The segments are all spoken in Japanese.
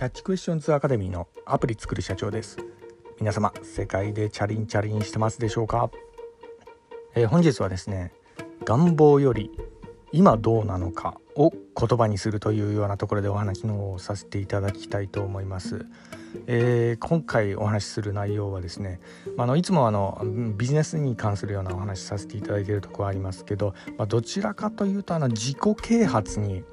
キャッチクエスチョンズアカデミーのアプリ作る社長です皆様世界でチャリンチャリンしてますでしょうか、えー、本日はですね願望より今どうなのかを言葉にするというようなところでお話のさせていただきたいと思います。えー、今回お話しする内容はですね、まあ、のいつもあのビジネスに関するようなお話しさせていただいているところはありますけど、まあ、どちらかというとあの自己啓発に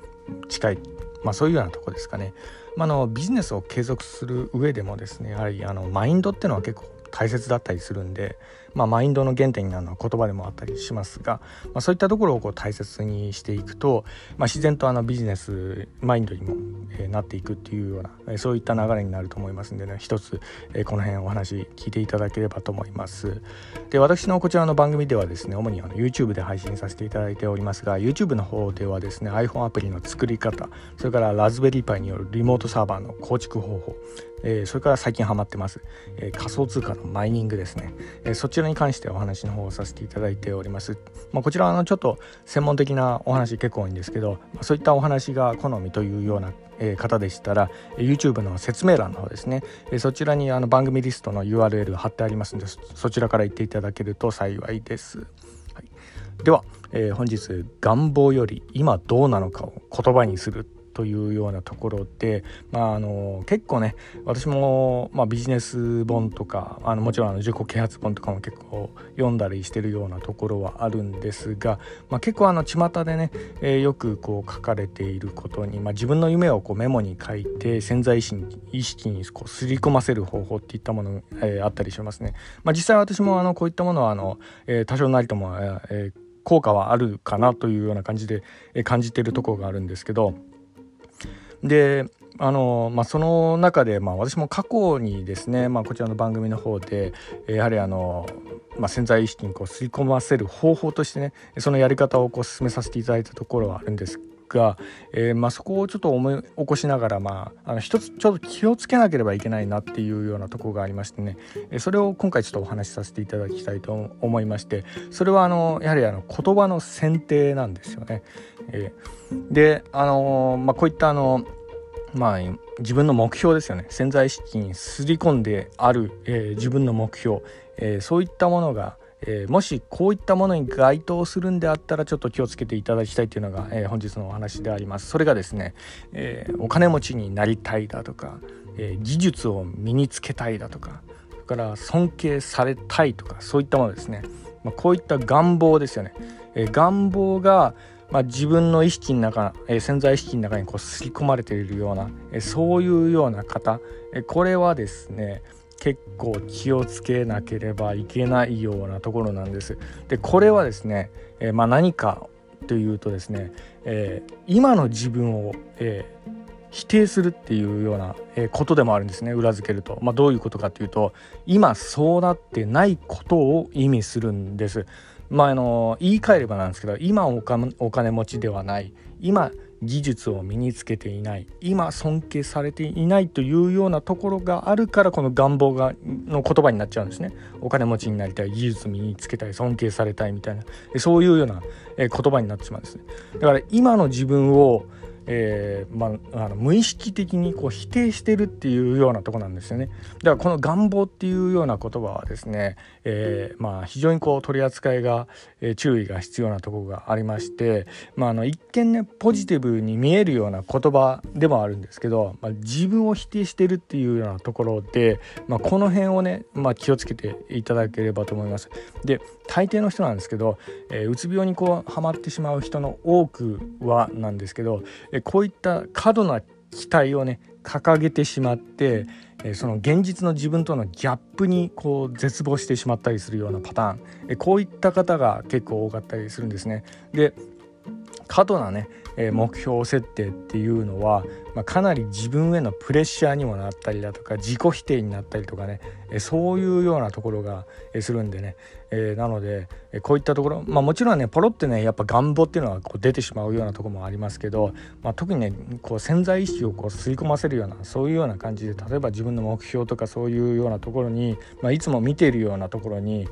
近い、まあ、そういうようなとこですかね。まあ、のビジネスを継続する上でもですねやはりあのマインドっていうのは結構大切だったりするんで、まあ、マインドの原点になるのは言葉でもあったりしますが、まあ、そういったところをこう大切にしていくと、まあ、自然とあのビジネスマインドにも、えなっていくっていうような、えそういった流れになると思いますんでね。一つ、えこの辺お話聞いていただければと思います。で私のこちらの番組ではですね主にあの YouTube で配信させていただいておりますが YouTube の方ではですね iPhone アプリの作り方それからラズベリーパイによるリモートサーバーの構築方法えー、それから最近ハマってます、えー、仮想通貨のマイニングですね、えー、そちらに関してお話の方をさせていただいております、まあ、こちらあのちょっと専門的なお話結構多いんですけど、まあ、そういったお話が好みというようなえ方でしたら YouTube の説明欄の方ですね、えそちらにあの番組リストの URL 貼ってありますのでそちらから行っていただけると幸いです、はい、では、えー、本日願望より今どうなのかを言葉にするというようなところで、まあ、あの結構ね私も、まあ、ビジネス本とかあのもちろんあの自己啓発本とかも結構読んだりしてるようなところはあるんですが、まあ、結構あの巷でね、えー、よくこう書かれていることに、まあ、自分の夢をこうメモに書いて潜在意識に意識にこう刷り込ませる方法っていったもの、えー、あったりしますね。まあ、実際私もあのこういったものはあの、えー、多少なりとも、えー、効果はあるかなというような感じで感じているところがあるんですけどであのまあ、その中で、まあ、私も過去にですね、まあ、こちらの番組の方でやはりあの、まあ、潜在意識にこう吸い込ませる方法としてねそのやり方をこう進めさせていただいたところはあるんですが、えーまあ、そこをちょっと思い起こしながら、まあ、あの一つちょっと気をつけなければいけないなっていうようなところがありましてねそれを今回ちょっとお話しさせていただきたいと思いましてそれはあのやはりあの言葉の選定なんですよね。えー、であのまあ、こういったあのまあ自分の目標ですよね。潜在意識にすり込んである、えー、自分の目標、えー、そういったものが、えー、もしこういったものに該当するんであったらちょっと気をつけていただきたいというのが、え本日のお話であります。それがですね、えお金持ちになりたいだとか、え技術を身につけたいだとかそれから尊敬されたいとかそういったものですね、まあ、こういった願望ですよね、え願望がまあ、自分の意識の中、え、潜在意識の中にこう吸い込まれているような、え、そういうような方、え、これはですね結構気をつけなければいけないようなところなんです。でこれはですね、え、まあ、何かというとですね、えー、今の自分を、えー、否定するっていうようなことでもあるんですね裏付けると、まあ、どういうことかというと今そうなってないことを意味するんですまああの言い換えればなんですけど今お金持ちではない。今技術を身につけていない。今尊敬されていないというようなところがあるからこの願望がの言葉になっちゃうんですね。お金持ちになりたい技術身につけたい尊敬されたいみたいな。そういうような言葉になってしまうんですね。だから今の自分をえーまあ、あの無意識的にこう否定してるっていうようなとこなんですよね。だからこの願望っていうような言葉はですね、えーまあ、非常にこう取り扱いが、えー、注意が必要なところがありまして、まあ、あの一見ねポジティブに見えるような言葉でもあるんですけど、まあ、自分を否定してるっていうようなところで、まあ、この辺をね、まあ、気をつけていただければと思います。で大抵の人なんですけど、えー、うつ病にこうハマってしまう人の多くはなんですけど、こういった過度な期待をね掲げてしまってその現実の自分とのギャップにこう絶望してしまったりするようなパターンこういった方が結構多かったりするんですね。で過度なねえ目標設定っていうのは、まあ、かなり自分へのプレッシャーにもなったりだとか自己否定になったりとかねえそういうようなところがするんでね、え、なのでえこういったところ、まあ、もちろんねポロってねやっぱ願望っていうのはこう出てしまうようなとこもありますけど、まあ、特にねこう潜在意識をこう吸い込ませるようなそういうような感じで例えば自分の目標とかそういうようなところに、ま、いつも見ているようなところに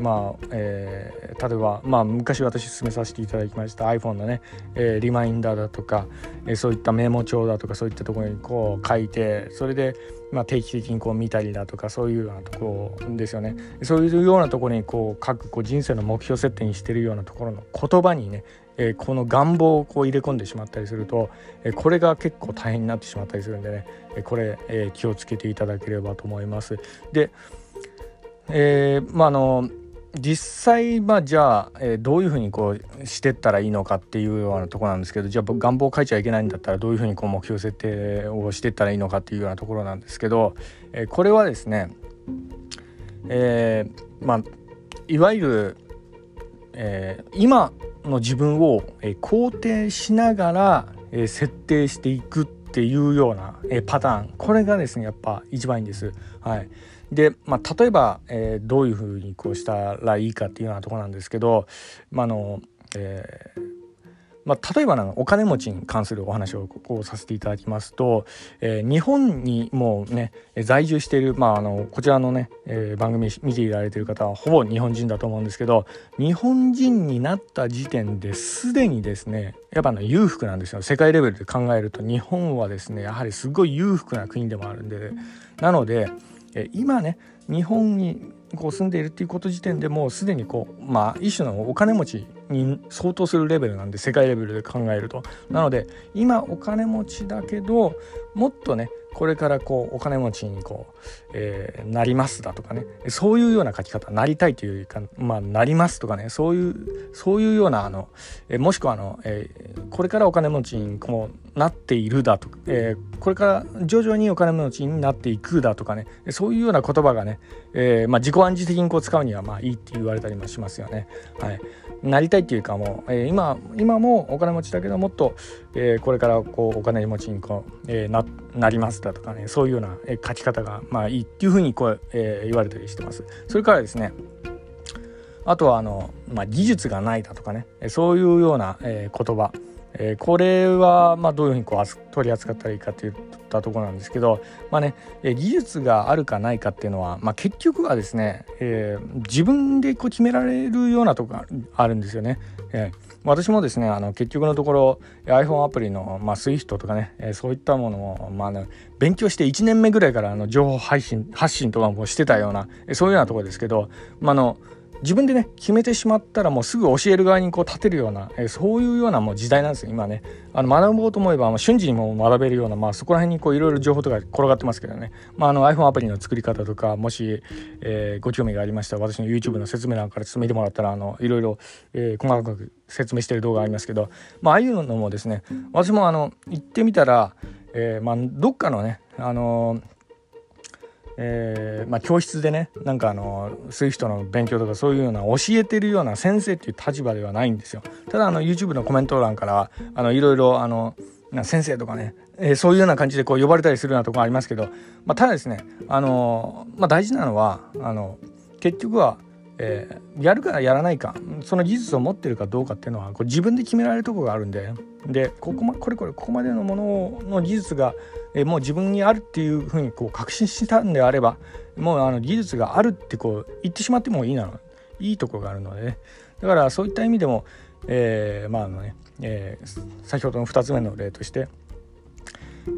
まあえー、例えば、まあ、昔私勧めさせていただきました iPhone のね、えー、リマインダーだとか、えー、そういったメモ帳だとかそういったところにこう書いてそれで、まあ、定期的にこう見たりだとかそういうようなところですよねそういうようなところにこう各こう人生の目標設定にしてるようなところの言葉にねえー、この願望をこう入れ込んでしまったりすると、えー、これが結構大変になってしまったりするんでね、えー、これ、え気をつけていただければと思います。で、えまああの実際まあじゃあ、えー、どういうふうにこうしてったらいいのかっていうようなところなんですけどじゃあ願望を書いちゃいけないんだったらどういうふうにこう目標設定をしてったらいいのかっていうようなところなんですけど、えー、これはですね、えー、まあいわゆる、えー、今の自分を、えー、肯定しながら、えー、設定していくっていうような、えー、パターン。これがですねやっぱ一番いいんです。はいで、まあ、例えば、えー、どういうふうにこうしたらいいかっていうようなとこなんですけど、まあ、あのえーまあ、例えばのお金持ちに関するお話をこうさせていただきますと、えー、日本にもうね在住している、まあ、あのこちらのね、えー、番組見ていられている方はほぼ日本人だと思うんですけど日本人になった時点ですでにですねやっぱの裕福なんですよ。世界レベルで考えると日本はですねやはりすごい裕福な国でもあるんで。なのでえ今ね日本にこう住んでいるっていうこと時点でもうすでにこうまあ一種のお金持ちに相当するレベルなんで世界レベルで考えると。なので今お金持ちだけどもっとねこれからこうお金持ちにこう、えー、なりますだとかね。そういうような書き方なりたいというかまあなりますとかね。そういうそういうようなあの、えー、もしくはあの、えー、これからお金持ちにこうなっているだとか、えー、これから徐々にお金持ちになっていくだとかね。そういうような言葉がね、えーまあ、自己暗示的にこう使うにはまあいいって言われたりもしますよね。はい、なりたいっていうかもう、えー、今今もお金持ちだけどもっと、えー、これからこうお金持ちにこう、えー、ななりますだとかねそういうような書き方がまあいいっていうふうにこう、えー、言われたりしてます。それからですねあとはあの、まあ、技術がないだとかねそういうような、えー、言葉えー、これはまどういうふうにこう取り扱ったらいいかといったところなんですけど、まあね、技術があるかないかっていうのは、まあ、結局はですね、えー、自分でこう決められるようなとこがあるんですよね。えー私もですねあの結局のところ iPhone アプリの、まあ、SWIFT とかね、えー、そういったものを、まあね、勉強して1年目ぐらいからあの情報配信発信とかもしてたようなそういうようなところですけど、ま、あの自分でね決めてしまったらもうすぐ教える側にこう立てるような、え、そういうようなもう時代なんですよ今ね。あの学ぼうと思えば、まあ、瞬時にも学べるような、まあ、そこら辺にこういろいろ情報とか転がってますけどね、まあ、あの iPhone アプリの作り方とかもし、えー、ご興味がありましたら私の YouTube の説明欄から進めてもらったらあのいろいろ、え、細かく説明してる動画ありますけど、まあ、ああいうのもですね私もあの行ってみたら、えーまあ、どっかのねあのーえーまあ、教室でねなんかあの SWIFT の勉強とかそういうような教えてるような先生っていう立場ではないんですよ。ただあの YouTube のコメント欄からあのいろいろあの先生とかね、えー、そういうような感じでこう呼ばれたりするようなところありますけど、まあ、ただですねあの、まあ、大事なのはあの結局はえー、やるかやらないかその技術を持ってるかどうかっていうのはこう自分で決められるとこがあるんで。でここ,、ま、これこれここまでのものの技術が、えー、もう自分にあるっていうふうにこう確信したんであればもうあの技術があるってこう言ってしまってもいいなの。いいとこがあるので、ね、だからそういった意味でも、えー、まああのね、え、先ほどの2つ目の例として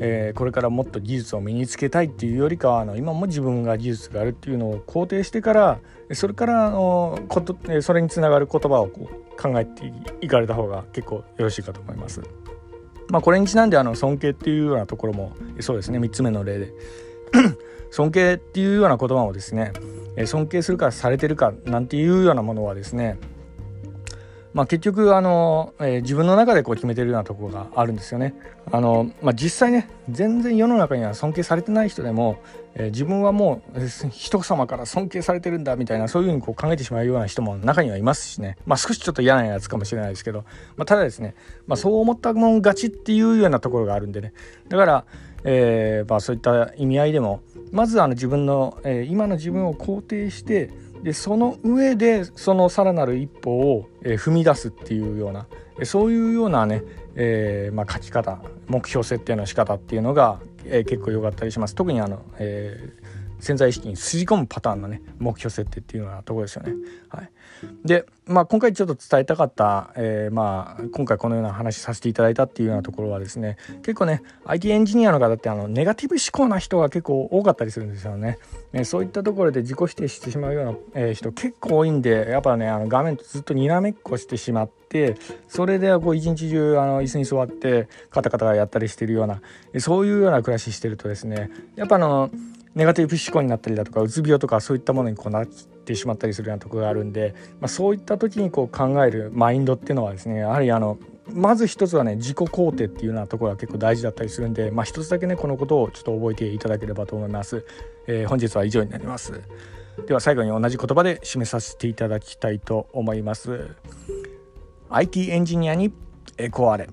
えー、これからもっと技術を身につけたいっていうよりかはあの今も自分が技術があるっていうのを肯定してからそれからあのことそれにつながる言葉をこう考えていかれた方が結構よろしいかと思います。まあ、これにちなんであの尊敬っていうようなところもそうですね3つ目の例で 尊敬っていうような言葉もですね尊敬するかされてるかなんていうようなものはですねまあ、結局あの、えー、自分の中でこう決めてるようなところがあるんですよね。あのまあ、実際ね全然世の中には尊敬されてない人でも、えー、自分はもう、人様から尊敬されてるんだみたいなそういうふうにこう考えてしまうような人も中にはいますしね、まあ、少しちょっと嫌なやつかもしれないですけど、まあ、ただですね、まあ、そう思ったもん勝ちっていうようなところがあるんでねだから、えーまあ、そういった意味合いでもまずあの自分の、えー、今の自分を肯定してでその上でそのさらなる一歩を、え、踏み出すっていうようなそういうようなね、えーまあ、書き方目標設定の仕方っていうのが、えー、結構良かったりします。特にあの、えー潜在意識にすり込むパターンのね目標設定っていうようなところですよね。はい、で、まあ、今回ちょっと伝えたかった、えー、まあ、今回このような話させていただいたっていうようなところはですね結構ね IT エンジニアの方ってあのネガティブ思考な人が結構多かったりするんですよね。ねそういったところで自己否定してしまうような、えー、人結構多いんでやっぱねあの画面とずっとにらめっこしてしまってそれでこう一日中あの椅子に座ってカタカタやったりしてるようなそういうような暮らししてるとですねやっぱあのネガティブ思考になったりだとかうつ病とかそういったものにこうなってしまったりするようなとこがあるんで、まあ、そういった時にこう考えるマインドっていうのはですねやはりあのまず一つはね自己肯定っていうようなところが結構大事だったりするんで、まあ、一つだけねこのことをちょっと覚えていただければと思います。えー、本日は以上になります。では最後に同じ言葉で締めさせていただきたいと思います。IT エンジニアにエコアレ。